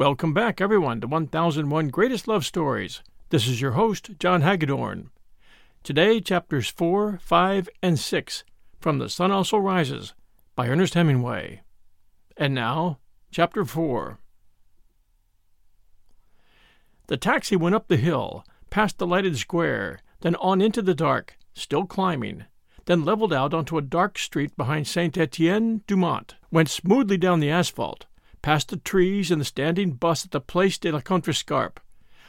Welcome back, everyone, to 1001 Greatest Love Stories. This is your host, John Hagedorn. Today, chapters 4, 5, and 6 from The Sun Also Rises by Ernest Hemingway. And now, chapter 4. The taxi went up the hill, past the lighted square, then on into the dark, still climbing, then leveled out onto a dark street behind Saint Etienne du Mont, went smoothly down the asphalt past the trees and the standing bus at the Place de la Contrescarpe,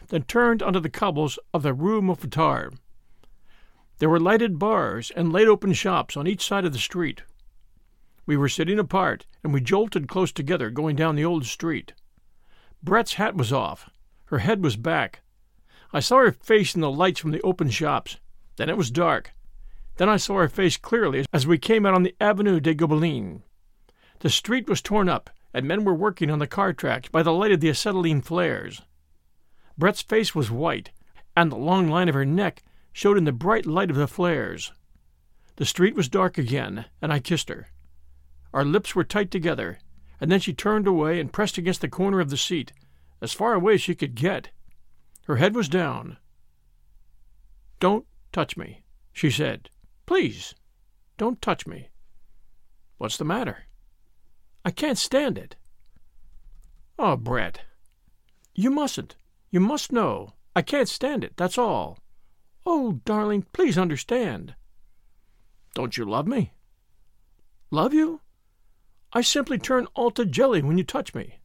then turned onto the cobbles of the Rue Mouffetard. There were lighted bars and laid open shops on each side of the street. We were sitting apart, and we jolted close together going down the old street. Brett's hat was off. Her head was back. I saw her face in the lights from the open shops. Then it was dark. Then I saw her face clearly as we came out on the Avenue des Gobelins. The street was torn up, and men were working on the car tracks by the light of the acetylene flares. Brett's face was white, and the long line of her neck showed in the bright light of the flares. The street was dark again, and I kissed her. Our lips were tight together, and then she turned away and pressed against the corner of the seat, as far away as she could get. Her head was down. Don't touch me, she said. Please, don't touch me. What's the matter? I can't stand it. Oh, Brett. You mustn't. You must know. I can't stand it, that's all. Oh, darling, please understand. Don't you love me? Love you? I simply turn all to jelly when you touch me.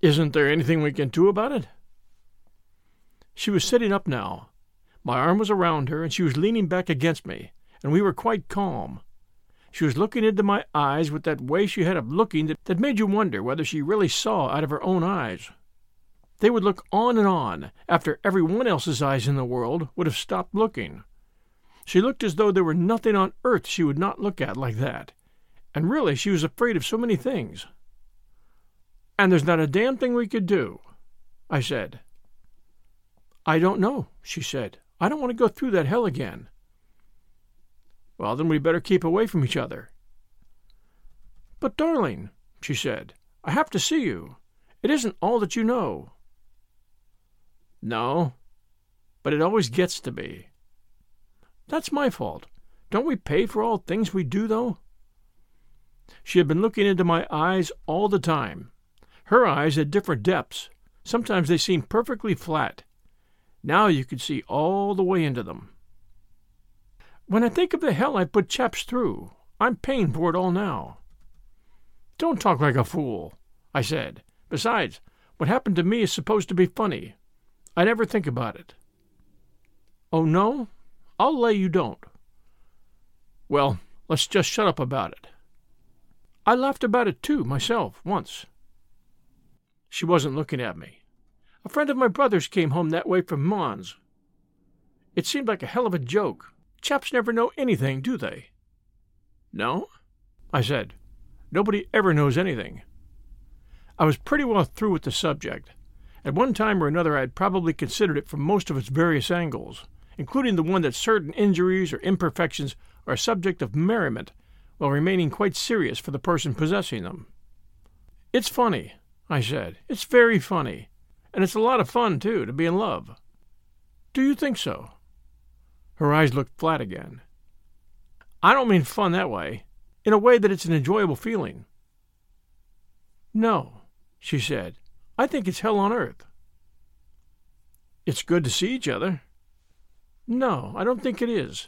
Isn't there anything we can do about it? She was sitting up now. My arm was around her, and she was leaning back against me, and we were quite calm. She was looking into my eyes with that way she had of looking that, that made you wonder whether she really saw out of her own eyes. They would look on and on after every one else's eyes in the world would have stopped looking. She looked as though there were nothing on earth she would not look at like that. And really, she was afraid of so many things. And there's not a damn thing we could do, I said. I don't know, she said. I don't want to go through that hell again. Well, then we better keep away from each other. But, darling, she said, I have to see you. It isn't all that you know. No, but it always gets to be. That's my fault. Don't we pay for all things we do, though? She had been looking into my eyes all the time. Her eyes had different depths. Sometimes they seemed perfectly flat. Now you could see all the way into them. When I think of the hell I put chaps through, I'm paying for it all now. Don't talk like a fool, I said. Besides, what happened to me is supposed to be funny. I never think about it. Oh, no? I'll lay you don't. Well, let's just shut up about it. I laughed about it, too, myself, once. She wasn't looking at me. A friend of my brother's came home that way from Mons. It seemed like a hell of a joke. Chaps never know anything, do they? No? I said. Nobody ever knows anything. I was pretty well through with the subject. At one time or another, I had probably considered it from most of its various angles, including the one that certain injuries or imperfections are a subject of merriment, while remaining quite serious for the person possessing them. It's funny, I said. It's very funny. And it's a lot of fun, too, to be in love. Do you think so? Her eyes looked flat again. I don't mean fun that way, in a way that it's an enjoyable feeling. No, she said. I think it's hell on earth. It's good to see each other. No, I don't think it is.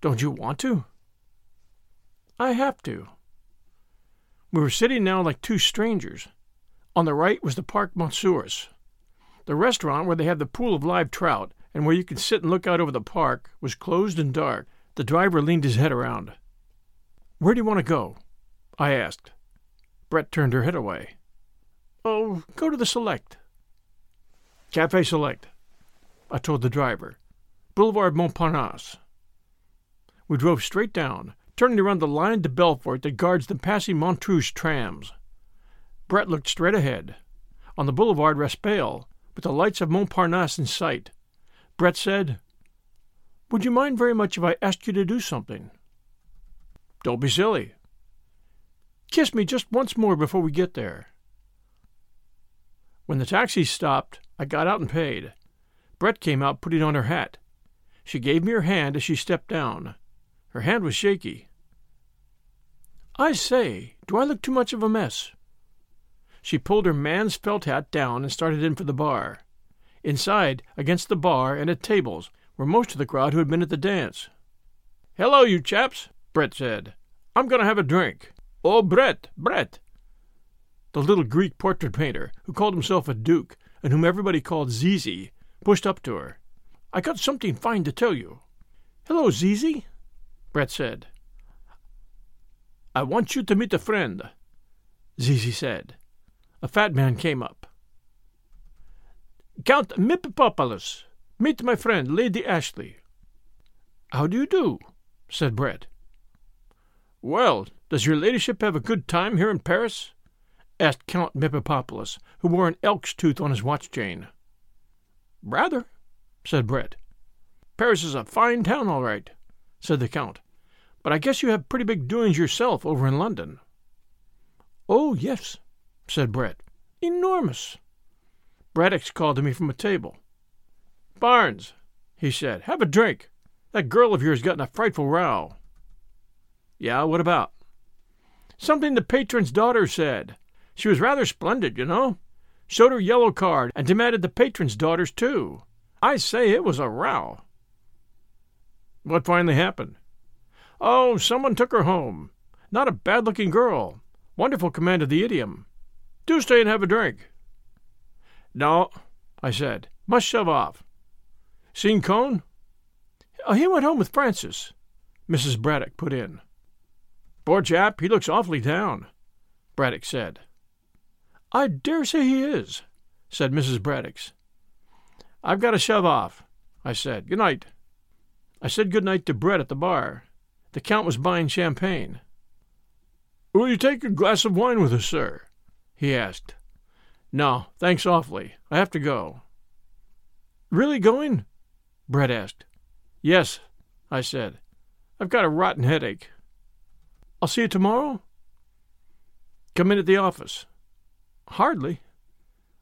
Don't you want to? I have to. We were sitting now like two strangers. On the right was the Parc Monceau. The restaurant where they have the pool of live trout and where you can sit and look out over the park was closed and dark. The driver leaned his head around. Where do you want to go? I asked. Brett turned her head away. Oh, go to the Select. Cafe Select, I told the driver. Boulevard Montparnasse. We drove straight down, turning around the Lion de Belfort that guards the passing Montrouge trams. Brett looked straight ahead. On the boulevard Raspail, with the lights of Montparnasse in sight, Brett said, Would you mind very much if I asked you to do something? Don't be silly. Kiss me just once more before we get there. When the taxi stopped, I got out and paid. Brett came out putting on her hat. She gave me her hand as she stepped down. Her hand was shaky. I say, do I look too much of a mess? She pulled her man's felt hat down and started in for the bar. Inside, against the bar and at tables, were most of the crowd who had been at the dance. Hello, you chaps, Brett said. I'm going to have a drink. Oh, Brett, Brett. The little Greek portrait painter, who called himself a duke, and whom everybody called Zizi, pushed up to her. I got something fine to tell you. Hello, Zizi. Brett said. I want you to meet a friend, Zizi said. A fat man came up. Count Mippipopolous, meet my friend, Lady Ashley. How do you do? said Brett. Well, does your ladyship have a good time here in Paris? asked Count Mippipopolous, who wore an elk's tooth on his watch chain. Rather, said Brett. Paris is a fine town, all right said the Count. But I guess you have pretty big doings yourself over in London. Oh, yes, said Brett. Enormous. Braddocks called to me from a table. Barnes, he said, have a drink. That girl of yours got in a frightful row. Yeah, what about? Something the patron's daughter said. She was rather splendid, you know. Showed her yellow card and demanded the patron's daughter's, too. I say it was a row. What finally happened? Oh, someone took her home. Not a bad looking girl. Wonderful command of the idiom. Do stay and have a drink. No, I said. Must shove off. Seen Cohn? Oh, he went home with Frances, Mrs. Braddock put in. Poor chap, he looks awfully down, Braddock said. I dare say he is, said Mrs. Braddock. I've got to shove off, I said. Good night. I said good night to Brett at the bar. The Count was buying champagne. Will you take a glass of wine with us, sir? he asked. No, thanks awfully. I have to go. Really going? Brett asked. Yes, I said. I've got a rotten headache. I'll see you tomorrow? Come in at the office. Hardly.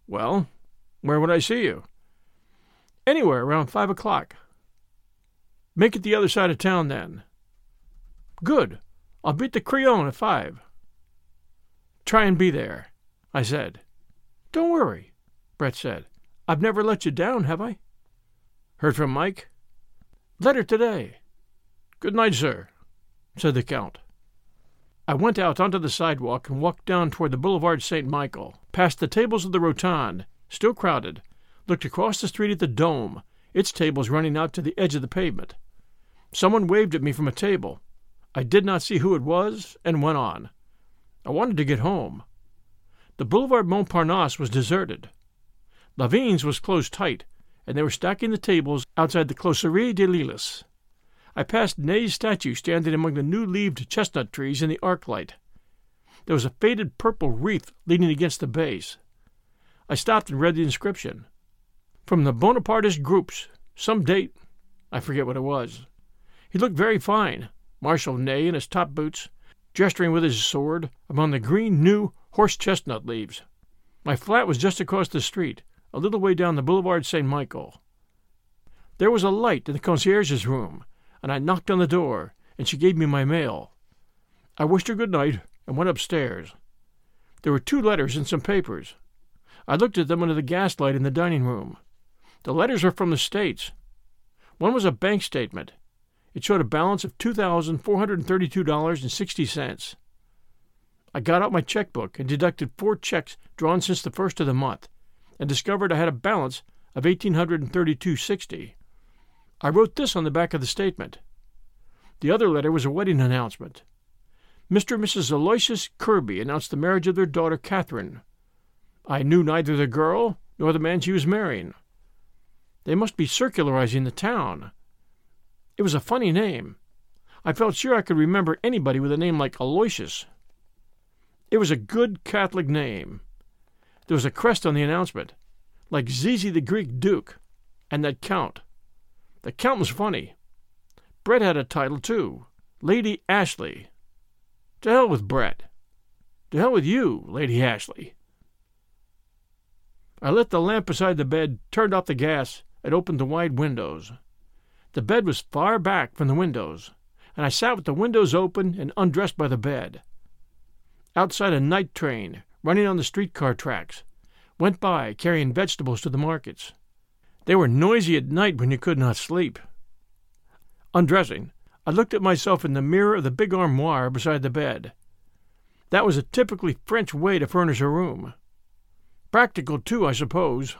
Well, where would I see you? Anywhere around five o'clock. Make it the other side of town, then. Good. I'll beat the Crillon at five. Try and be there, I said. Don't worry, Brett said. I've never let you down, have I? Heard from Mike? Letter today. Good night, sir, said the Count. I went out onto the sidewalk and walked down toward the Boulevard St. Michel, past the tables of the Rotonde, still crowded, looked across the street at the Dome, its tables running out to the edge of the pavement. Someone waved at me from a table. I did not see who it was, and went on. I wanted to get home. The Boulevard Montparnasse was deserted. Lavigne's was closed tight, and they were stacking the tables outside the Closerie des Lilas. I passed Ney's statue standing among the new leaved chestnut trees in the arc light. There was a faded purple wreath leaning against the base. I stopped and read the inscription. From the Bonapartist groups, some date, I forget what it was. He looked very fine, Marshal Ney in his top boots, gesturing with his sword among the green new horse chestnut leaves. My flat was just across the street, a little way down the Boulevard St. Michel. There was a light in the concierge's room, and I knocked on the door, and she gave me my mail. I wished her good night and went upstairs. There were two letters and some papers. I looked at them under the gaslight in the dining room. The letters were from the States. One was a bank statement. It showed a balance of $2,432.60. I got out my checkbook and deducted four checks drawn since the first of the month, and discovered I had a balance of $1,832.60. I wrote this on the back of the statement. The other letter was a wedding announcement. Mr. and Mrs. Aloysius Kirby announced the marriage of their daughter Catherine. I knew neither the girl nor the man she was marrying. They must be circularizing the town. It was a funny name. I felt sure I could remember anybody with a name like Aloysius. It was a good Catholic name. There was a crest on the announcement, like Zizi the Greek Duke, and that Count. The Count was funny. Brett had a title, too Lady Ashley. To hell with Brett. To hell with you, Lady Ashley. I lit the lamp beside the bed, turned off the gas, and opened the wide windows. The bed was far back from the windows, and I sat with the windows open and undressed by the bed. Outside a night train, running on the streetcar tracks, went by carrying vegetables to the markets. They were noisy at night when you could not sleep. Undressing, I looked at myself in the mirror of the big armoire beside the bed. That was a typically French way to furnish a room. Practical, too, I suppose.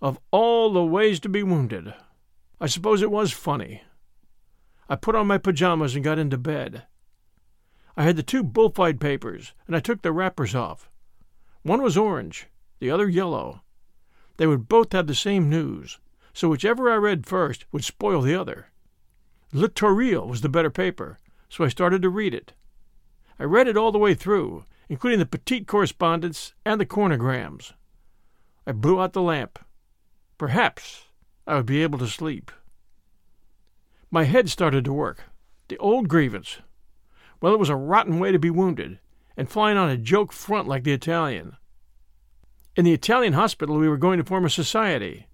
Of all the ways to be wounded, I suppose it was funny. I put on my pajamas and got into bed. I had the two bullfight papers, and I took the wrappers off. One was orange, the other yellow. They would both have the same news, so whichever I read first would spoil the other. Le Toril was the better paper, so I started to read it. I read it all the way through, including the petite correspondence and the Cornigrams. I blew out the lamp. Perhaps I would be able to sleep. My head started to work. The old grievance. Well, it was a rotten way to be wounded, and flying on a joke front like the Italian. In the Italian hospital, we were going to form a society.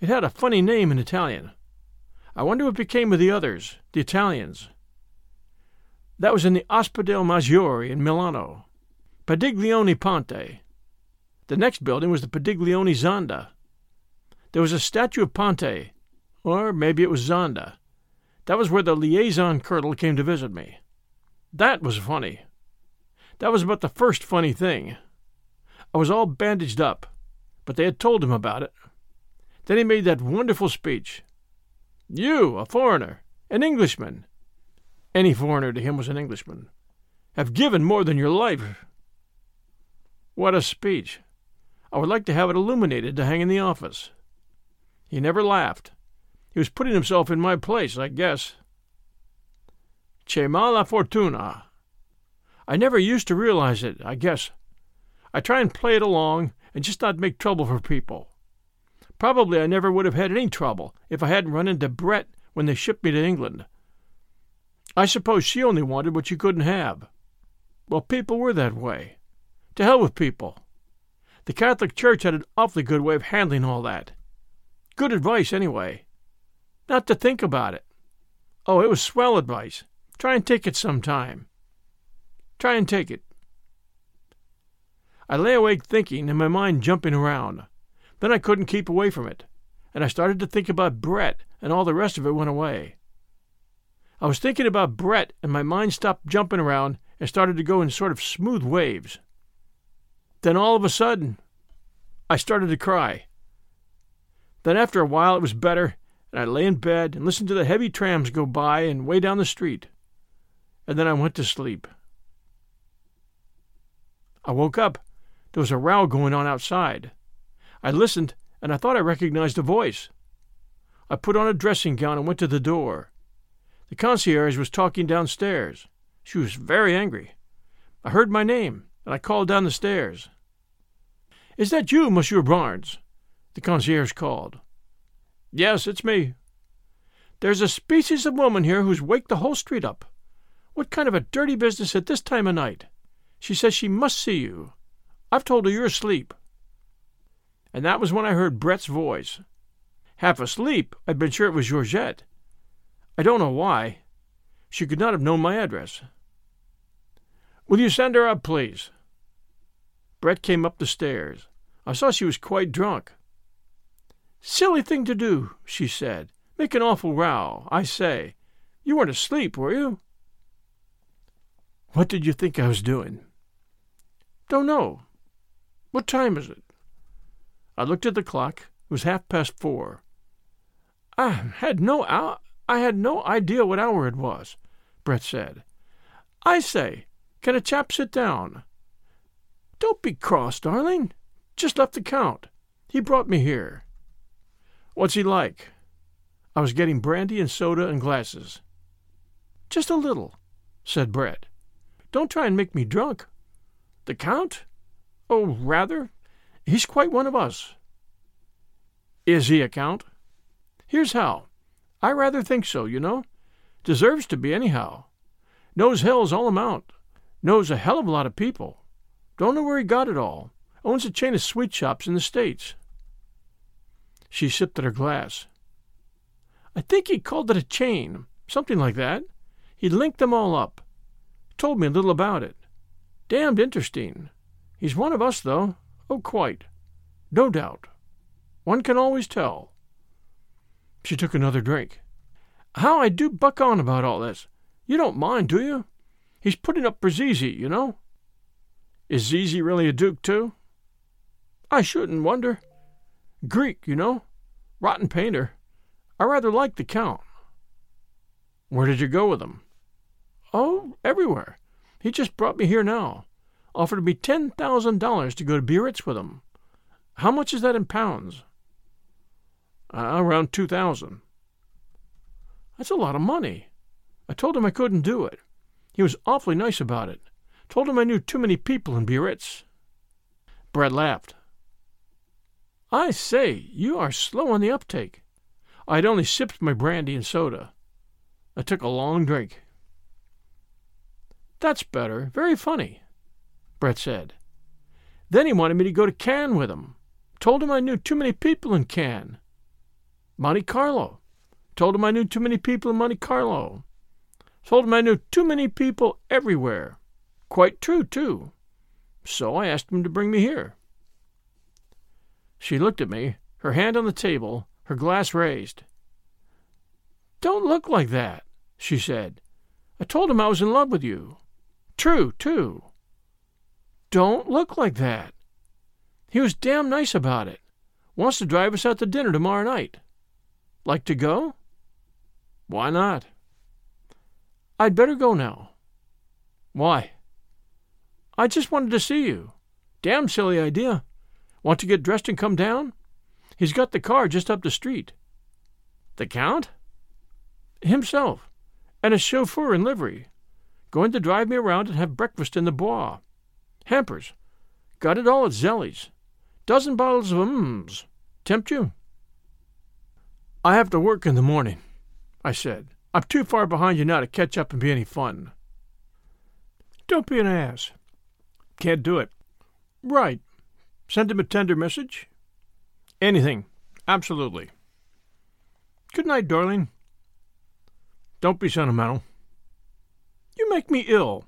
It had a funny name in Italian. I wonder what became of the others, the Italians. That was in the Ospedale Maggiore in Milano. Padiglione Ponte. The next building was the Padiglione Zonda. There was a statue of Ponte, or maybe it was Zonda. That was where the liaison colonel came to visit me. That was funny. That was about the first funny thing. I was all bandaged up, but they had told him about it. Then he made that wonderful speech. You, a foreigner, an Englishman. Any foreigner to him was an Englishman. Have given more than your life. What a speech! I would like to have it illuminated to hang in the office. He never laughed. He was putting himself in my place, I guess. Che mala fortuna. I never used to realize it, I guess. I try and play it along and just not make trouble for people. Probably I never would have had any trouble if I hadn't run into Brett when they shipped me to England. I suppose she only wanted what she couldn't have. Well, people were that way. To hell with people. The Catholic Church had an awfully good way of handling all that. Good advice, anyway. Not to think about it. Oh, it was swell advice. Try and take it some time. Try and take it. I lay awake thinking and my mind jumping around. Then I couldn't keep away from it, and I started to think about Brett, and all the rest of it went away. I was thinking about Brett, and my mind stopped jumping around and started to go in sort of smooth waves. Then all of a sudden, I started to cry. Then after a while it was better, and I lay in bed and listened to the heavy trams go by and way down the street. And then I went to sleep. I woke up there was a row going on outside. I listened, and I thought I recognized a voice. I put on a dressing gown and went to the door. The concierge was talking downstairs. She was very angry. I heard my name, and I called down the stairs. Is that you, Monsieur Barnes? The concierge called. Yes, it's me. There's a species of woman here who's waked the whole street up. What kind of a dirty business at this time of night? She says she must see you. I've told her you're asleep. And that was when I heard Brett's voice. Half asleep, I'd been sure it was Georgette. I don't know why. She could not have known my address. Will you send her up, please? Brett came up the stairs. I saw she was quite drunk. Silly thing to do, she said. Make an awful row. I say, you weren't asleep, were you? What did you think I was doing? Don't know. What time is it? I looked at the clock. It was half past four. I had no I had no idea what hour it was, Brett said. I say, can a chap sit down? Don't be cross, darling. Just left the Count. He brought me here. What's he like? I was getting brandy and soda and glasses. Just a little, said Brett. Don't try and make me drunk. The Count? Oh, rather. He's quite one of us. Is he a Count? Here's how. I rather think so, you know. Deserves to be, anyhow. Knows hell's all amount. Knows a hell of a lot of people. Don't know where he got it all. Owns a chain of sweet shops in the States. She sipped at her glass. I think he called it a chain, something like that. He linked them all up. Told me a little about it. Damned interesting. He's one of us, though. Oh, quite. No doubt. One can always tell. She took another drink. How I do buck on about all this. You don't mind, do you? He's putting up for Zizi, you know. Is Zizi really a duke, too? I shouldn't wonder. Greek, you know. Rotten painter. I rather like the Count. Where did you go with him? Oh, everywhere. He just brought me here now. Offered me ten thousand dollars to go to Biarritz with him. How much is that in pounds? Uh, around two thousand. That's a lot of money. I told him I couldn't do it. He was awfully nice about it. Told him I knew too many people in Biarritz. Brett laughed. I say, you are slow on the uptake. I had only sipped my brandy and soda. I took a long drink. That's better. Very funny, Brett said. Then he wanted me to go to Cannes with him. Told him I knew too many people in Cannes. Monte Carlo. Told him I knew too many people in Monte Carlo. Told him I knew too many people everywhere. Quite true, too. So I asked him to bring me here. She looked at me, her hand on the table, her glass raised. Don't look like that, she said. I told him I was in love with you. True, too. Don't look like that. He was damn nice about it. Wants to drive us out to dinner tomorrow night. Like to go? Why not? I'd better go now. Why? I just wanted to see you. Damn silly idea. Want to get dressed and come down? He's got the car just up the street. The Count? Himself, and a chauffeur in livery. Going to drive me around and have breakfast in the Bois. Hampers. Got it all at Zelli's. Dozen bottles of Mumms. Tempt you? I have to work in the morning, I said. I'm too far behind you now to catch up and be any fun. Don't be an ass. Can't do it. Right. Send him a tender message? Anything. Absolutely. Good night, darling. Don't be sentimental. You make me ill.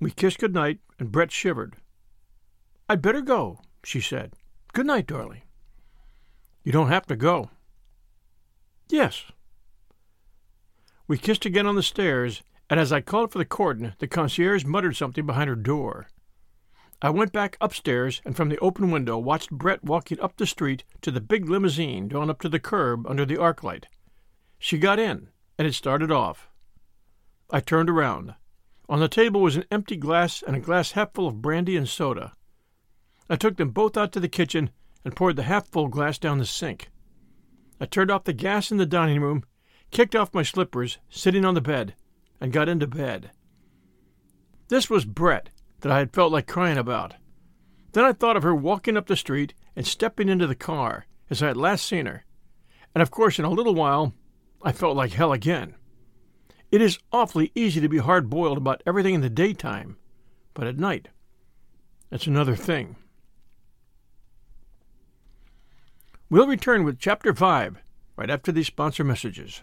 We kissed good night, and Brett shivered. I'd better go, she said. Good night, darling. You don't have to go. Yes. We kissed again on the stairs, and as I called for the cordon, the concierge muttered something behind her door. I went back upstairs and from the open window watched Brett walking up the street to the big limousine drawn up to the curb under the arc light. She got in, and it started off. I turned around. On the table was an empty glass and a glass half full of brandy and soda. I took them both out to the kitchen and poured the half full glass down the sink. I turned off the gas in the dining room, kicked off my slippers, sitting on the bed, and got into bed. This was Brett, that I had felt like crying about. Then I thought of her walking up the street and stepping into the car, as I had last seen her. And of course, in a little while, I felt like hell again. It is awfully easy to be hard boiled about everything in the daytime, but at night, it's another thing. We'll return with Chapter 5 right after these sponsor messages.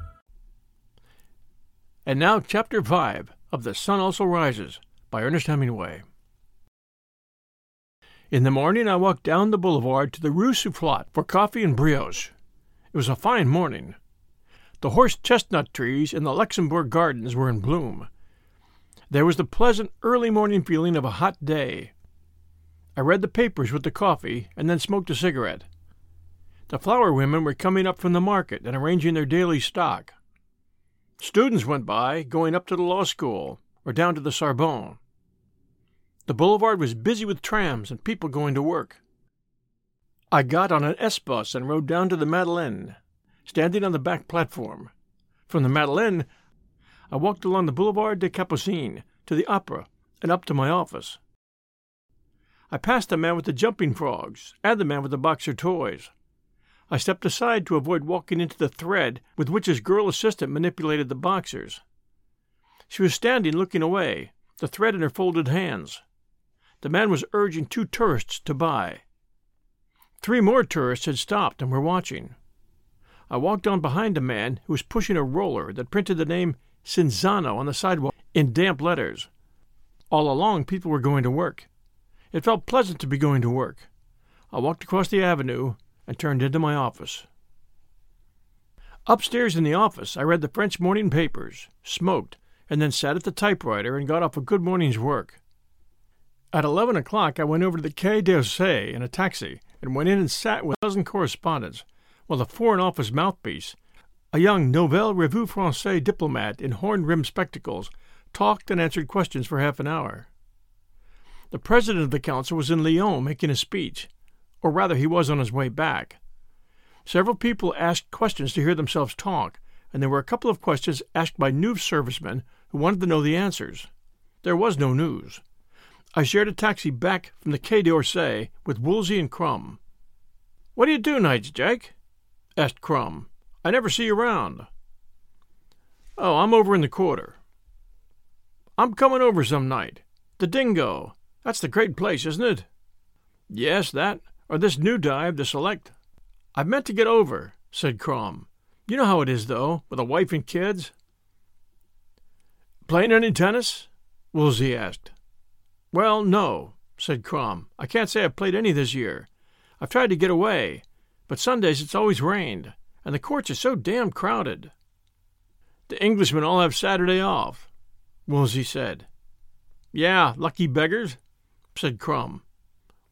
And now, Chapter 5 of The Sun Also Rises by Ernest Hemingway. In the morning, I walked down the boulevard to the Rue Soufflot for coffee and brioche. It was a fine morning. The horse chestnut trees in the Luxembourg Gardens were in bloom. There was the pleasant early morning feeling of a hot day. I read the papers with the coffee and then smoked a cigarette. The flower women were coming up from the market and arranging their daily stock. Students went by, going up to the law school or down to the Sorbonne. The boulevard was busy with trams and people going to work. I got on an S bus and rode down to the Madeleine, standing on the back platform. From the Madeleine, I walked along the Boulevard des Capucines to the Opera and up to my office. I passed the man with the jumping frogs and the man with the boxer toys. I stepped aside to avoid walking into the thread with which his girl assistant manipulated the boxers. She was standing looking away, the thread in her folded hands. The man was urging two tourists to buy. Three more tourists had stopped and were watching. I walked on behind a man who was pushing a roller that printed the name Cinzano on the sidewalk in damp letters. All along, people were going to work. It felt pleasant to be going to work. I walked across the avenue and turned into my office. Upstairs in the office, I read the French morning papers, smoked, and then sat at the typewriter and got off a good morning's work. At eleven o'clock, I went over to the Quai d'Orsay in a taxi and went in and sat with a dozen correspondents, while the Foreign Office mouthpiece, a young Nouvelle Revue Française diplomat in horn rimmed spectacles, talked and answered questions for half an hour. The president of the council was in Lyons making a speech, or rather, he was on his way back. Several people asked questions to hear themselves talk, and there were a couple of questions asked by news servicemen who wanted to know the answers. There was no news. I shared a taxi back from the Quai d'Orsay with Woolsey and Krum. What do you do nights, Jake? asked Krum. I never see you round. Oh, I'm over in the quarter. I'm coming over some night. The Dingo. That's the great place, isn't it? Yes, that or this new dive, the Select. I've meant to get over, said Krum. You know how it is, though, with a wife and kids. Playing any tennis? Woolsey asked. Well, no, said Krum. I can't say I've played any this year. I've tried to get away, but Sundays it's always rained, and the courts are so damn crowded. The Englishmen all have Saturday off, Woolsey said. Yeah, lucky beggars, said Krum.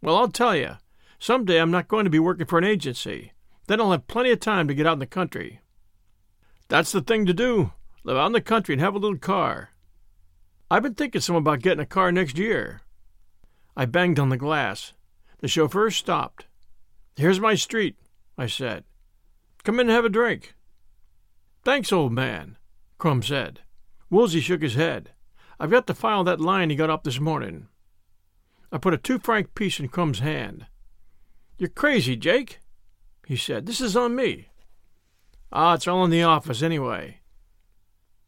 Well, I'll tell you, some day I'm not going to be working for an agency. Then I'll have plenty of time to get out in the country. That's the thing to do. Live out in the country and have a little car. I've been thinking some about getting a car next year. I banged on the glass. The chauffeur stopped. Here's my street, I said. Come in and have a drink. Thanks, old man, Krum said. Woolsey shook his head. I've got to file that line he got up this morning. I put a two franc piece in Krum's hand. You're crazy, Jake, he said. This is on me. Ah, it's all in the office anyway.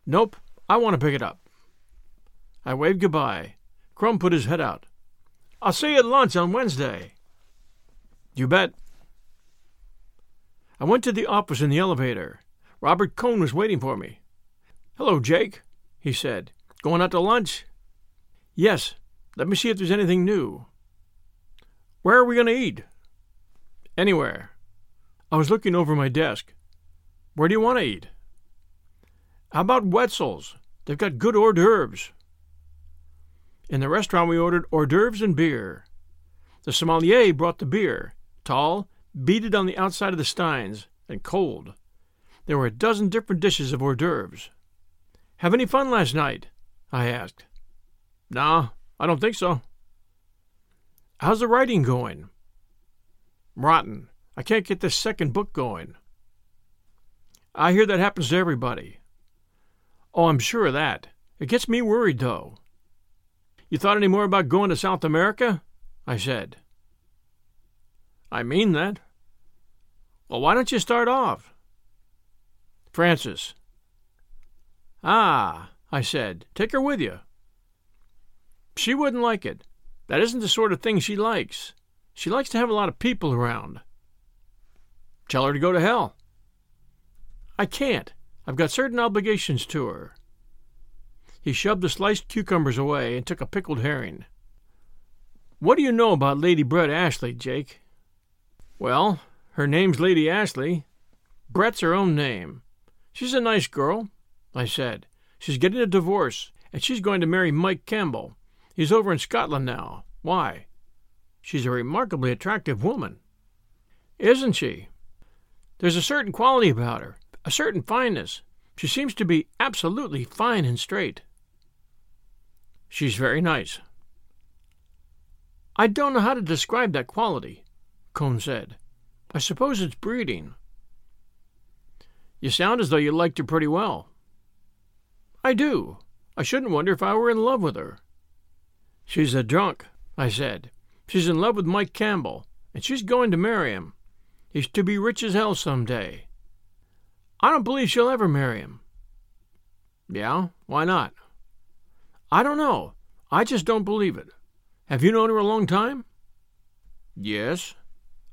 Nope, I want to pick it up. I waved goodbye. Krum put his head out. I'll see you at lunch on Wednesday. You bet. I went to the office in the elevator. Robert Cohn was waiting for me. Hello, Jake, he said. Going out to lunch? Yes. Let me see if there's anything new. Where are we going to eat? Anywhere. I was looking over my desk. Where do you want to eat? How about Wetzel's? They've got good hors d'oeuvres. In the restaurant, we ordered hors d'oeuvres and beer. The sommelier brought the beer, tall, beaded on the outside of the steins, and cold. There were a dozen different dishes of hors d'oeuvres. Have any fun last night? I asked. Nah, I don't think so. How's the writing going? Rotten. I can't get this second book going. I hear that happens to everybody. Oh, I'm sure of that. It gets me worried, though. You thought any more about going to South America? I said. I mean that. Well, why don't you start off? Frances. Ah, I said, take her with you. She wouldn't like it. That isn't the sort of thing she likes. She likes to have a lot of people around. Tell her to go to hell. I can't. I've got certain obligations to her. He shoved the sliced cucumbers away and took a pickled herring. What do you know about Lady Brett Ashley, Jake? Well, her name's Lady Ashley. Brett's her own name. She's a nice girl, I said. She's getting a divorce, and she's going to marry Mike Campbell. He's over in Scotland now. Why? She's a remarkably attractive woman. Isn't she? There's a certain quality about her, a certain fineness. She seems to be absolutely fine and straight. She's very nice. I don't know how to describe that quality, Cohn said. I suppose it's breeding. You sound as though you liked her pretty well. I do. I shouldn't wonder if I were in love with her. She's a drunk, I said. She's in love with Mike Campbell, and she's going to marry him. He's to be rich as hell some day. I don't believe she'll ever marry him. Yeah? Why not? I don't know. I just don't believe it. Have you known her a long time? Yes,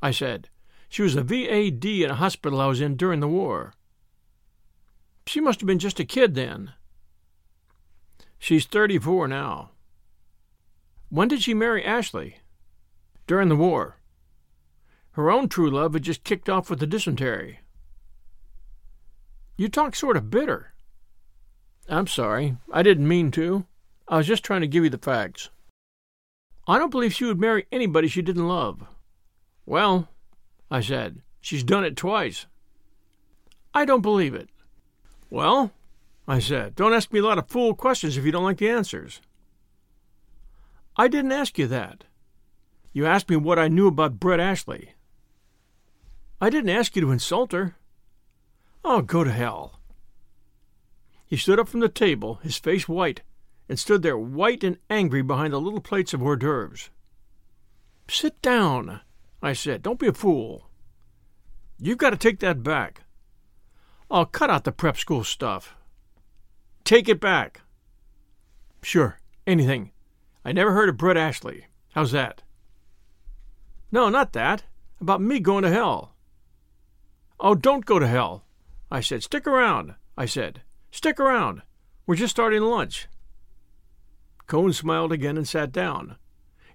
I said. She was a VAD in a hospital I was in during the war. She must have been just a kid then. She's 34 now. When did she marry Ashley? During the war. Her own true love had just kicked off with the dysentery. You talk sort of bitter. I'm sorry. I didn't mean to. I was just trying to give you the facts. I don't believe she would marry anybody she didn't love. Well, I said, she's done it twice. I don't believe it. Well, I said, don't ask me a lot of fool questions if you don't like the answers. I didn't ask you that. You asked me what I knew about Brett Ashley. I didn't ask you to insult her. Oh, go to hell. He stood up from the table, his face white, and stood there white and angry behind the little plates of hors d'oeuvres. Sit down, I said. Don't be a fool. You've got to take that back. I'll cut out the prep school stuff. Take it back. Sure, anything. I never heard of Brett Ashley. How's that? No, not that. About me going to hell. Oh, don't go to hell. I said, Stick around. I said, Stick around. We're just starting lunch. Cohn smiled again and sat down.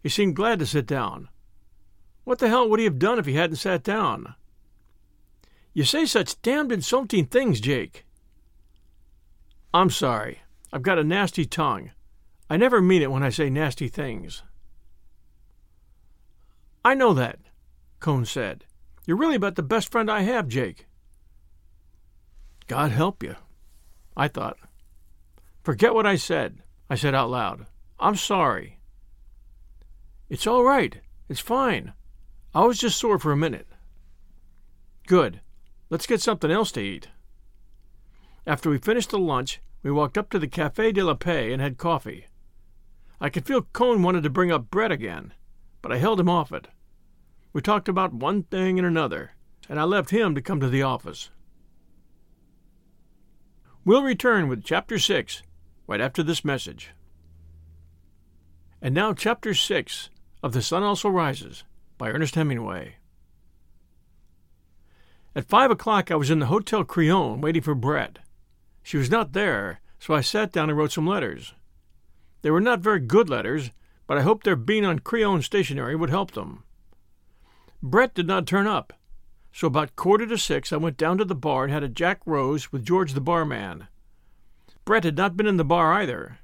He seemed glad to sit down. What the hell would he have done if he hadn't sat down? You say such damned insulting things, Jake. I'm sorry. I've got a nasty tongue. I never mean it when I say nasty things. I know that, Cohn said. You're really about the best friend I have, Jake. God help you, I thought. Forget what I said, I said out loud. I'm sorry. It's all right. It's fine. I was just sore for a minute. Good. Let's get something else to eat. After we finished the lunch, we walked up to the Café de la Paix and had coffee. I could feel Cohn wanted to bring up Brett again, but I held him off it. We talked about one thing and another, and I left him to come to the office. We'll return with Chapter 6 right after this message. And now, Chapter 6 of The Sun Also Rises by Ernest Hemingway. At five o'clock, I was in the Hotel Crillon waiting for Brett. She was not there, so I sat down and wrote some letters. They were not very good letters, but I hoped their being on Crillon stationery would help them. Brett did not turn up, so about quarter to six I went down to the bar and had a Jack Rose with George the barman. Brett had not been in the bar either,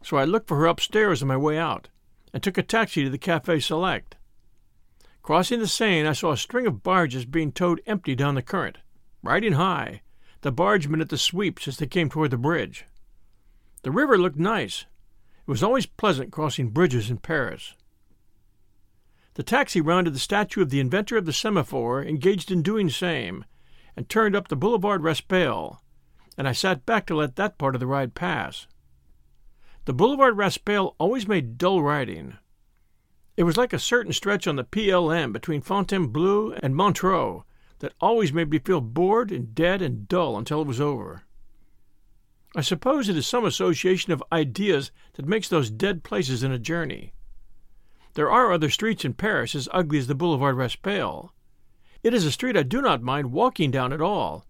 so I looked for her upstairs on my way out and took a taxi to the Café Select. Crossing the Seine, I saw a string of barges being towed empty down the current, riding high, the bargemen at the sweeps as they came toward the bridge. The river looked nice. It was always pleasant crossing bridges in Paris. The taxi rounded the statue of the inventor of the semaphore, engaged in doing same, and turned up the Boulevard Raspail, and I sat back to let that part of the ride pass. The Boulevard Raspail always made dull riding. It was like a certain stretch on the PLM between Fontainebleau and Montereau that always made me feel bored and dead and dull until it was over. I suppose it is some association of ideas that makes those dead places in a journey. There are other streets in Paris as ugly as the Boulevard Raspail. It is a street I do not mind walking down at all,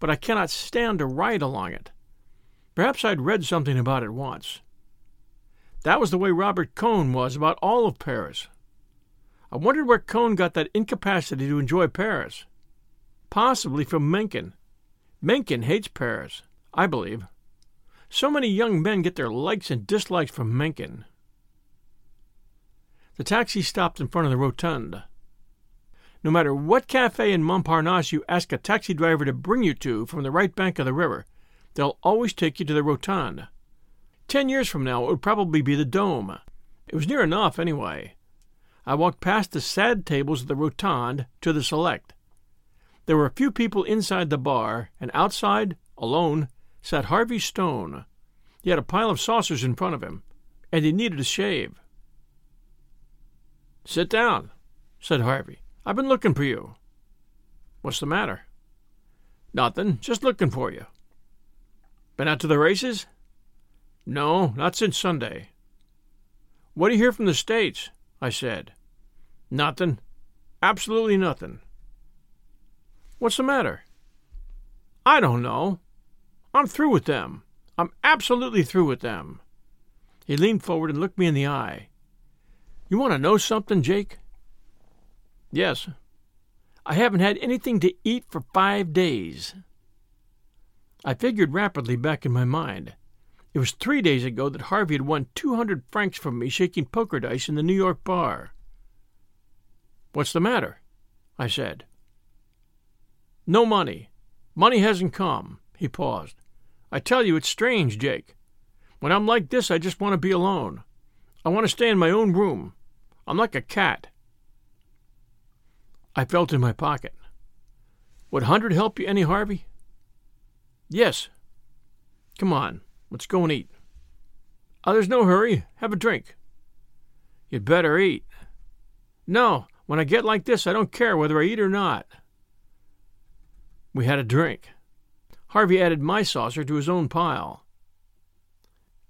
but I cannot stand to ride along it. Perhaps I'd read something about it once. That was the way Robert Cohn was about all of Paris. I wondered where Cohn got that incapacity to enjoy Paris. Possibly from Mencken. Mencken hates Paris, I believe. So many young men get their likes and dislikes from Mencken. The taxi stopped in front of the Rotonde. No matter what cafe in Montparnasse you ask a taxi driver to bring you to from the right bank of the river, they'll always take you to the Rotonde. Ten years from now, it would probably be the Dome. It was near enough, anyway. I walked past the sad tables of the Rotonde to the select. There were a few people inside the bar, and outside, alone, sat Harvey Stone. He had a pile of saucers in front of him, and he needed a shave. Sit down, said Harvey. I've been looking for you. What's the matter? Nothing, just looking for you. Been out to the races? No, not since Sunday. What do you hear from the States? I said. Nothing. Absolutely nothing. What's the matter? I don't know. I'm through with them. I'm absolutely through with them. He leaned forward and looked me in the eye. You want to know something, Jake? Yes. I haven't had anything to eat for five days. I figured rapidly back in my mind. It was three days ago that Harvey had won 200 francs from me shaking poker dice in the New York bar. What's the matter? I said. No money. Money hasn't come. He paused. I tell you, it's strange, Jake. When I'm like this, I just want to be alone. I want to stay in my own room. I'm like a cat. I felt in my pocket. Would a hundred help you any, Harvey? Yes. Come on, let's go and eat. Oh, there's no hurry. Have a drink. You'd better eat. No, when I get like this, I don't care whether I eat or not. We had a drink. Harvey added my saucer to his own pile.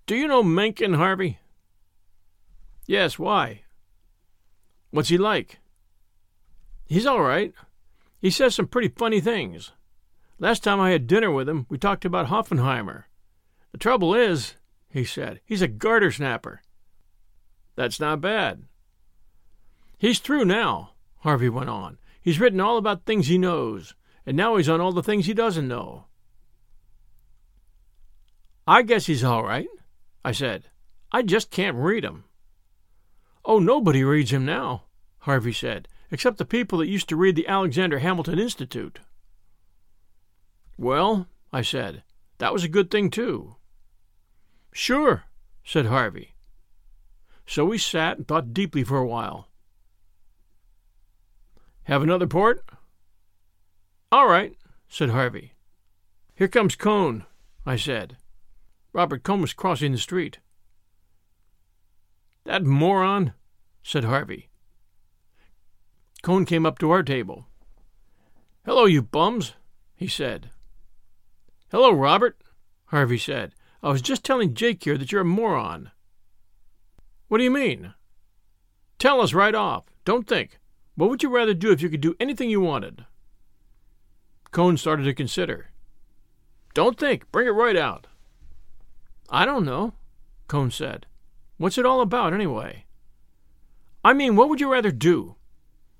Do you know Mencken, Harvey? Yes, why? What's he like? He's all right. He says some pretty funny things. Last time I had dinner with him, we talked about Hoffenheimer. The trouble is, he said, he's a garter snapper. That's not bad. He's through now, Harvey went on. He's written all about things he knows, and now he's on all the things he doesn't know. I guess he's all right, I said. I just can't read him. Oh, nobody reads him now, Harvey said, except the people that used to read the Alexander Hamilton Institute. Well, I said, that was a good thing, too. Sure, said Harvey. So we sat and thought deeply for a while. Have another port? All right, said Harvey. Here comes Cohn, I said. Robert was crossing the street. That moron, said Harvey. Cohn came up to our table. Hello, you bums, he said. Hello, Robert, Harvey said. I was just telling Jake here that you're a moron. What do you mean? Tell us right off. Don't think. What would you rather do if you could do anything you wanted? Cohn started to consider. Don't think. Bring it right out. I don't know, Cohn said. What's it all about, anyway? I mean, what would you rather do?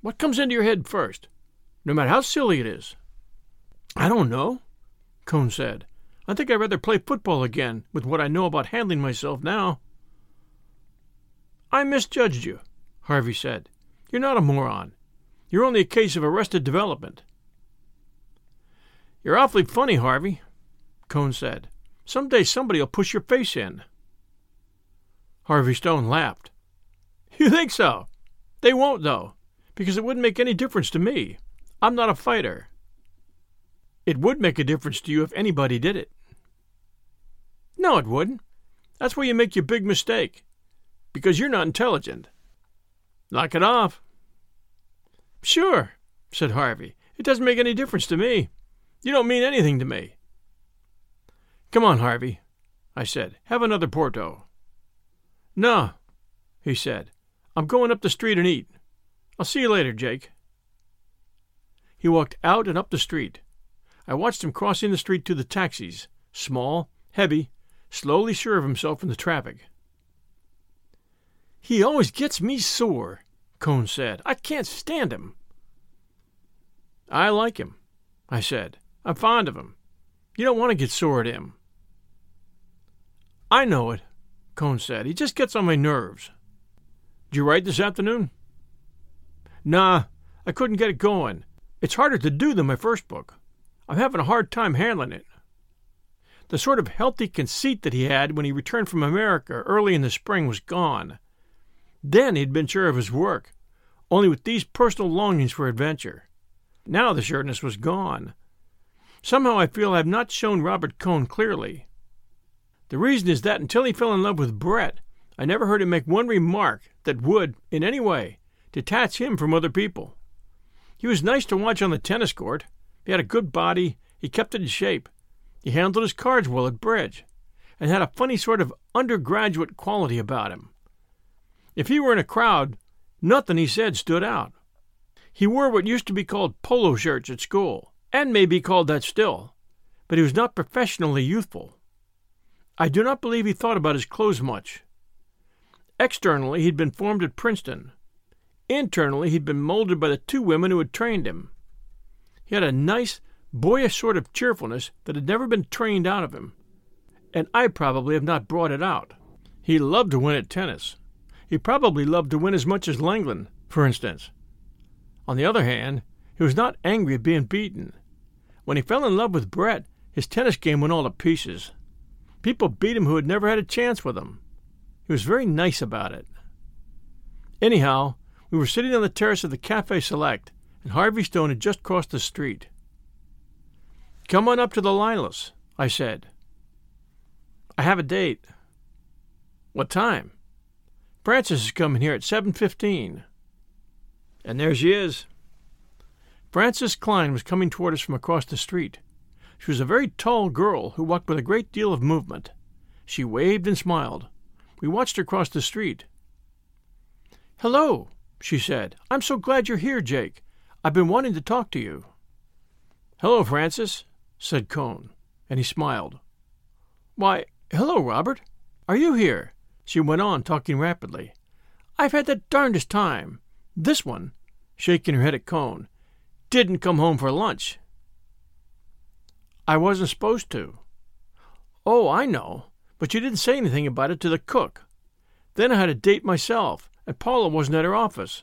What comes into your head first, no matter how silly it is? I don't know, Cohn said. I think I'd rather play football again with what I know about handling myself now. I misjudged you, Harvey said. You're not a moron. You're only a case of arrested development. You're awfully funny, Harvey, Cohn said. Some day somebody'll push your face in. Harvey Stone laughed. You think so? They won't, though, because it wouldn't make any difference to me. I'm not a fighter. It would make a difference to you if anybody did it. No, it wouldn't. That's where you make your big mistake, because you're not intelligent. Knock it off. Sure, said Harvey. It doesn't make any difference to me. You don't mean anything to me. Come on, Harvey, I said. Have another Porto. No, he said. I'm going up the street and eat. I'll see you later, Jake. He walked out and up the street. I watched him crossing the street to the taxis, small, heavy, slowly sure of himself in the traffic. He always gets me sore, Cohn said. I can't stand him. I like him, I said. I'm fond of him. You don't want to get sore at him. I know it, Cohn said. He just gets on my nerves. Did you write this afternoon? Nah, I couldn't get it going. It's harder to do than my first book. I'm having a hard time handling it. The sort of healthy conceit that he had when he returned from America early in the spring was gone. Then he'd been sure of his work, only with these personal longings for adventure. Now the sureness was gone. Somehow I feel I have not shown Robert Cohn clearly. The reason is that until he fell in love with Brett, I never heard him make one remark that would, in any way, detach him from other people. He was nice to watch on the tennis court. He had a good body, he kept it in shape, he handled his cards well at bridge, and had a funny sort of undergraduate quality about him. If he were in a crowd, nothing he said stood out. He wore what used to be called polo shirts at school, and may be called that still, but he was not professionally youthful. I do not believe he thought about his clothes much. Externally, he'd been formed at Princeton. Internally, he'd been molded by the two women who had trained him. He had a nice, boyish sort of cheerfulness that had never been trained out of him, and I probably have not brought it out. He loved to win at tennis. He probably loved to win as much as Lenglen, for instance. On the other hand, he was not angry at being beaten. When he fell in love with Brett, his tennis game went all to pieces. People beat him who had never had a chance with him. He was very nice about it. Anyhow, we were sitting on the terrace of the Cafe Select, and Harvey Stone had just crossed the street. Come on up to the Lilas, I said. I have a date. What time? Frances is coming here at 7.15. And there she is. Frances Clyne was coming toward us from across the street. She was a very tall girl who walked with a great deal of movement. She waved and smiled. We watched her cross the street. Hello, she said. I'm so glad you're here, Jake. I've been wanting to talk to you. Hello, Frances, said Cohn, and he smiled. Why, hello, Robert. Are you here? She went on, talking rapidly. I've had the darndest time. This one, shaking her head at Cohn, didn't come home for lunch. I wasn't supposed to. Oh, I know, but you didn't say anything about it to the cook. Then I had a date myself, and Paula wasn't at her office.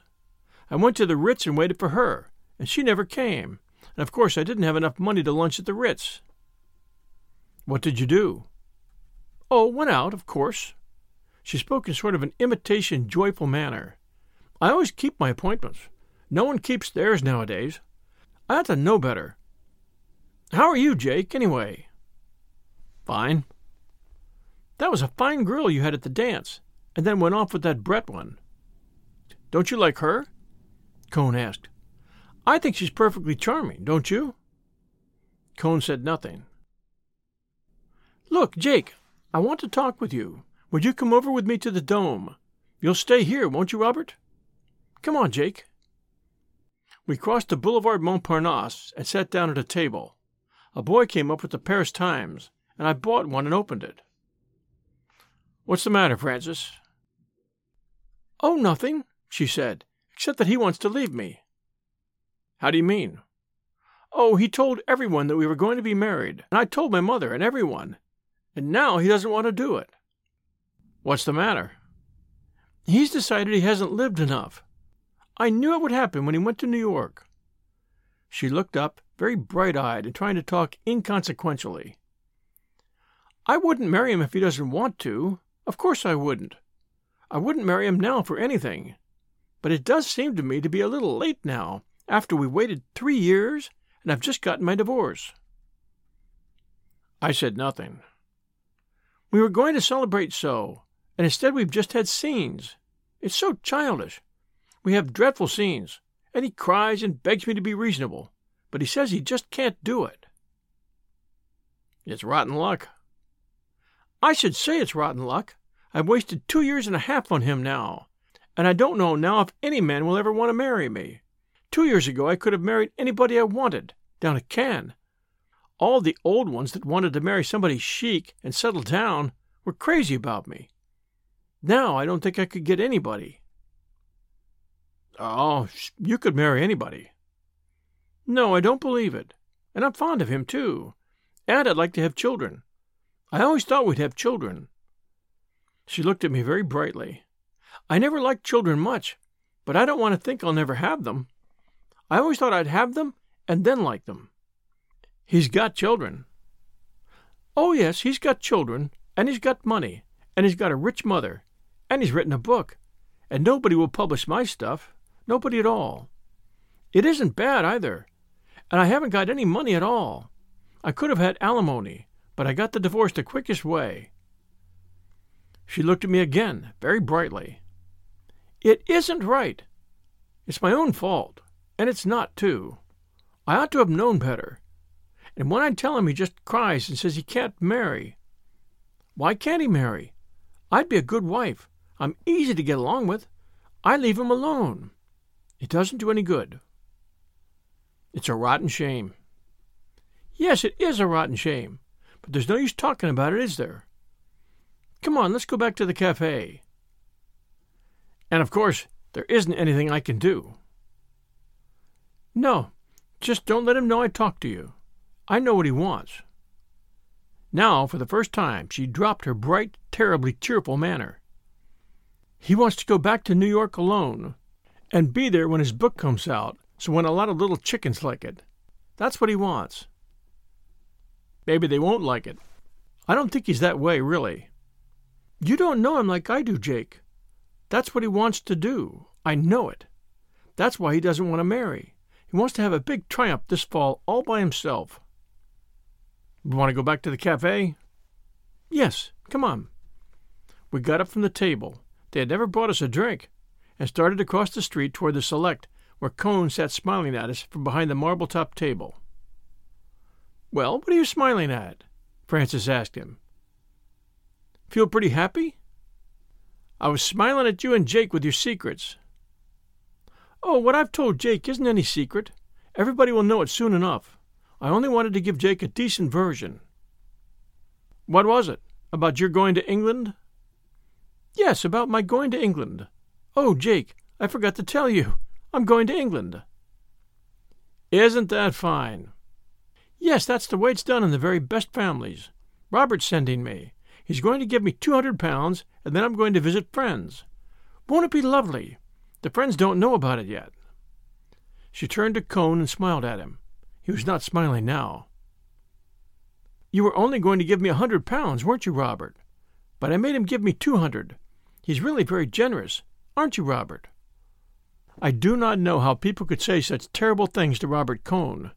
I went to the Ritz and waited for her, and she never came, and of course I didn't have enough money to lunch at the Ritz. What did you do? Oh, went out, of course. She spoke in sort of an imitation joyful manner. I always keep my appointments. No one keeps theirs nowadays. I ought to know better. How are you, Jake, anyway? Fine. That was a fine girl you had at the dance, and then went off with that Brett one. Don't you like her? Cohn asked. I think she's perfectly charming, don't you? Cohn said nothing. Look, Jake, I want to talk with you. Would you come over with me to the dome? You'll stay here, won't you, Robert? Come on, Jake. We crossed the Boulevard Montparnasse and sat down at a table. A boy came up with the Paris Times, and I bought one and opened it. What's the matter, Frances? Oh, nothing, she said, except that he wants to leave me. How do you mean? Oh, he told everyone that we were going to be married, and I told my mother and everyone, and now he doesn't want to do it. What's the matter? He's decided he hasn't lived enough. I knew it would happen when he went to New York. She looked up, very bright eyed and trying to talk inconsequentially. I wouldn't marry him if he doesn't want to. Of course I wouldn't. I wouldn't marry him now for anything. But it does seem to me to be a little late now, after we waited three years, and I've just gotten my divorce. I said nothing. We were going to celebrate so, and instead we've just had scenes. It's so childish. We have dreadful scenes, and he cries and begs me to be reasonable, but he says he just can't do it. It's rotten luck. I should say it's rotten luck. I've wasted two years and a half on him now, and I don't know now if any man will ever want to marry me. Two years ago I could have married anybody I wanted, down at Cannes. All the old ones that wanted to marry somebody chic and settle down were crazy about me. Now I don't think I could get anybody. Oh, you could marry anybody. No, I don't believe it. And I'm fond of him, too. And I'd like to have children. I always thought we'd have children. She looked at me very brightly. I never liked children much, but I don't want to think I'll never have them. I always thought I'd have them and then like them. He's got children. Oh, yes, he's got children, and he's got money, and he's got a rich mother, and he's written a book, and nobody will publish my stuff. Nobody at all. It isn't bad either, and I haven't got any money at all. I could have had alimony, but I got the divorce the quickest way. She looked at me again, very brightly. It isn't right. It's my own fault, and it's not, too. I ought to have known better. And when I tell him, he just cries and says he can't marry. Why can't he marry? I'd be a good wife. I'm easy to get along with. I leave him alone. It doesn't do any good. It's a rotten shame. Yes, it is a rotten shame. But there's no use talking about it, is there? Come on, let's go back to the cafe. And of course, there isn't anything I can do. No, just don't let him know I talked to you. I know what he wants. Now, for the first time, she dropped her bright, terribly cheerful manner. He wants to go back to New York alone and be there when his book comes out, so when a lot of little chickens like it. That's what he wants. Maybe they won't like it. I don't think he's that way, really. You don't know him like I do, Jake. That's what he wants to do. I know it. That's why he doesn't want to marry. He wants to have a big triumph this fall all by himself. Want to go back to the cafe? Yes, come on. We got up from the table they had never brought us a drink, and started across the street toward the Select, where Cohn sat smiling at us from behind the marble top table. Well, what are you smiling at? Frances asked him. Feel pretty happy? I was smiling at you and Jake with your secrets. Oh, what I've told Jake isn't any secret. Everybody will know it soon enough. I only wanted to give Jake a decent version. What was it? About your going to England? Yes, about my going to England. Oh, Jake, I forgot to tell you. I'm going to England. Isn't that fine? Yes, that's the way it's done in the very best families. Robert's sending me. He's going to give me two hundred pounds, and then I'm going to visit friends. Won't it be lovely? The friends don't know about it yet. She turned to Cohn and smiled at him. He was not smiling now. You were only going to give me a hundred pounds, weren't you, Robert? But I made him give me two hundred. He's really very generous, aren't you, Robert? I do not know how people could say such terrible things to Robert Cohn.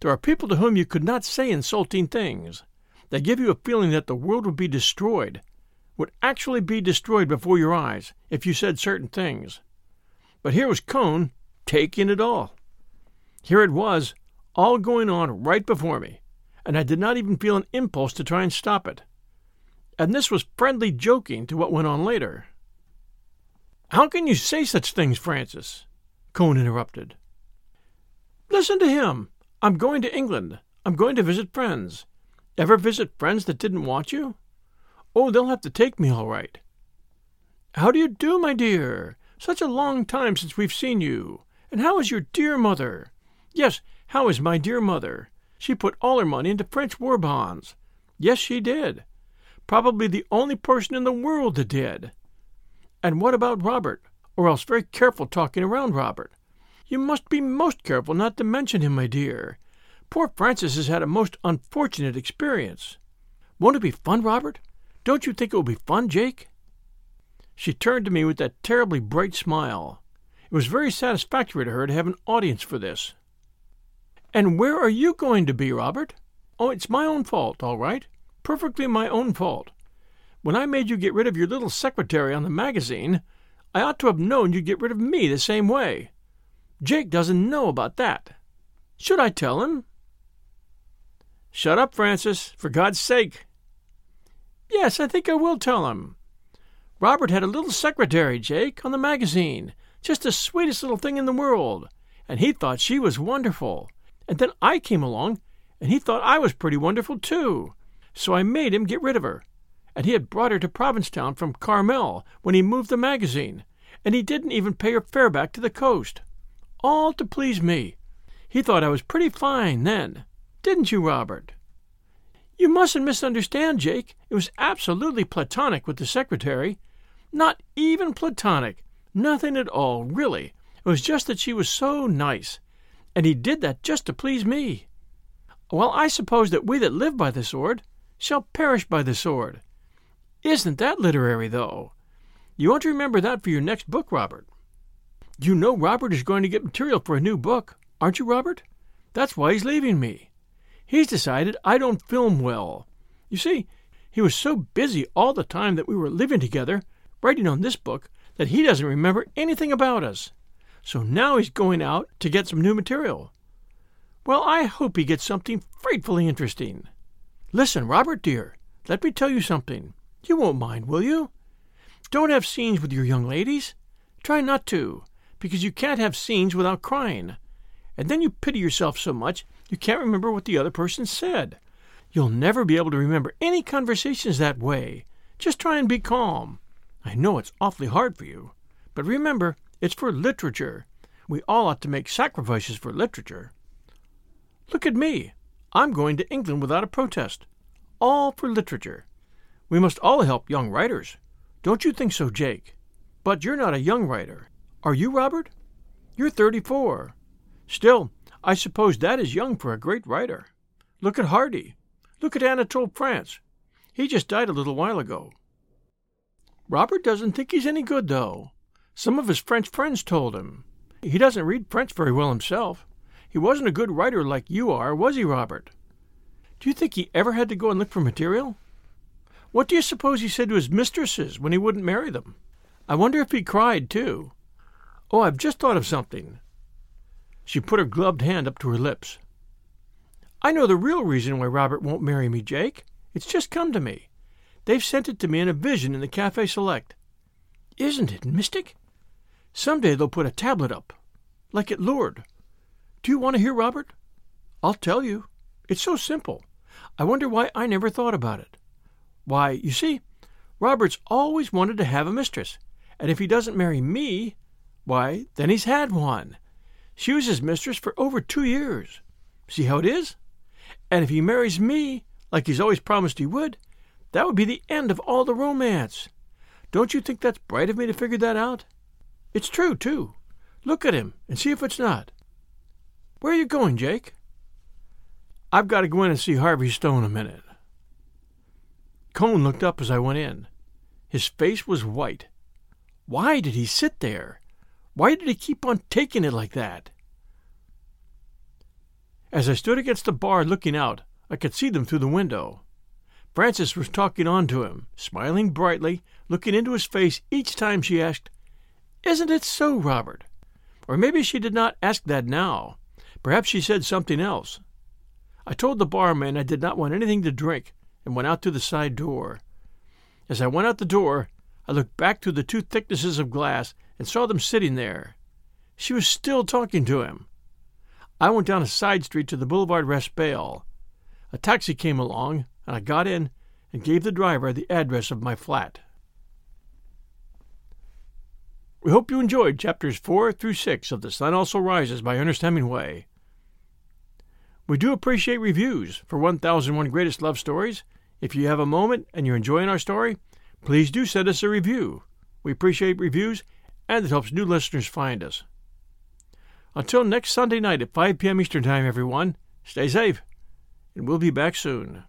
There are people to whom you could not say insulting things. They give you a feeling that the world would be destroyed, would actually be destroyed before your eyes, if you said certain things. But here was Cohn taking it all. Here it was, all going on right before me, and I did not even feel an impulse to try and stop it and this was friendly joking to what went on later. How can you say such things, Frances? Cohn interrupted. Listen to him. I'm going to England. I'm going to visit friends. Ever visit friends that didn't want you? Oh, they'll have to take me all right. How do you do, my dear? Such a long time since we've seen you. And how is your dear mother? Yes, how is my dear mother? She put all her money into French war bonds. Yes, she did. Probably the only person in the world that did. And what about Robert? Or else very careful talking around Robert. You must be most careful not to mention him, my dear. Poor Frances has had a most unfortunate experience. Won't it be fun, Robert? Don't you think it will be fun, Jake? She turned to me with that terribly bright smile. It was very satisfactory to her to have an audience for this. And where are you going to be, Robert? Oh, it's my own fault, all right. Perfectly my own fault. When I made you get rid of your little secretary on the magazine, I ought to have known you'd get rid of me the same way. Jake doesn't know about that. Should I tell him? Shut up, Frances, for God's sake. Yes, I think I will tell him. Robert had a little secretary, Jake, on the magazine, just the sweetest little thing in the world, and he thought she was wonderful. And then I came along, and he thought I was pretty wonderful, too. So I made him get rid of her. And he had brought her to Provincetown from Carmel when he moved the magazine, and he didn't even pay her fare back to the coast. All to please me. He thought I was pretty fine then. Didn't you, Robert? You mustn't misunderstand, Jake. It was absolutely platonic with the secretary. Not even platonic. Nothing at all, really. It was just that she was so nice. And he did that just to please me. Well, I suppose that we that live by the sword shall perish by the sword. Isn't that literary, though? You want to remember that for your next book, Robert. You know Robert is going to get material for a new book, aren't you, Robert? That's why he's leaving me. He's decided I don't film well. You see, he was so busy all the time that we were living together, writing on this book, that he doesn't remember anything about us. So now he's going out to get some new material. Well, I hope he gets something frightfully interesting. Listen, Robert dear, let me tell you something. You won't mind, will you? Don't have scenes with your young ladies. Try not to, because you can't have scenes without crying. And then you pity yourself so much you can't remember what the other person said. You'll never be able to remember any conversations that way. Just try and be calm. I know it's awfully hard for you, but remember, it's for literature. We all ought to make sacrifices for literature. Look at me. I'm going to England without a protest. All for literature. We must all help young writers. Don't you think so, Jake? But you're not a young writer. Are you, Robert? You're 34. Still, I suppose that is young for a great writer. Look at Hardy. Look at Anatole France. He just died a little while ago. Robert doesn't think he's any good, though. Some of his French friends told him. He doesn't read French very well himself. He wasn't a good writer like you are, was he, Robert? Do you think he ever had to go and look for material? What do you suppose he said to his mistresses when he wouldn't marry them? I wonder if he cried, too. Oh, I've just thought of something. She put her gloved hand up to her lips. I know the real reason why Robert won't marry me, Jake. It's just come to me. They've sent it to me in a vision in the Cafe Select. Isn't it mystic? Some day they'll put a tablet up, like at Lourdes. Do you want to hear, Robert? I'll tell you. It's so simple. I wonder why I never thought about it. Why, you see, Robert's always wanted to have a mistress, and if he doesn't marry me, why, then he's had one. She was his mistress for over two years. See how it is? And if he marries me, like he's always promised he would, that would be the end of all the romance. Don't you think that's bright of me to figure that out? It's true, too. Look at him and see if it's not. Where are you going, Jake? I've got to go in and see Harvey Stone a minute. Cohn looked up as I went in. His face was white. Why did he sit there? Why did he keep on taking it like that? As I stood against the bar looking out, I could see them through the window. Frances was talking on to him, smiling brightly, looking into his face each time she asked, Isn't it so, Robert? Or maybe she did not ask that now. Perhaps she said something else. I told the barman I did not want anything to drink and went out to the side door. As I went out the door, I looked back through the two thicknesses of glass and saw them sitting there. She was still talking to him. I went down a side street to the Boulevard Raspail. A taxi came along, and I got in and gave the driver the address of my flat. We hope you enjoyed chapters 4 through 6 of The Sun Also Rises by Ernest Hemingway. We do appreciate reviews for 1001 Greatest Love Stories. If you have a moment and you're enjoying our story, please do send us a review. We appreciate reviews, and it helps new listeners find us. Until next Sunday night at 5 p.m. Eastern Time, everyone, stay safe, and we'll be back soon.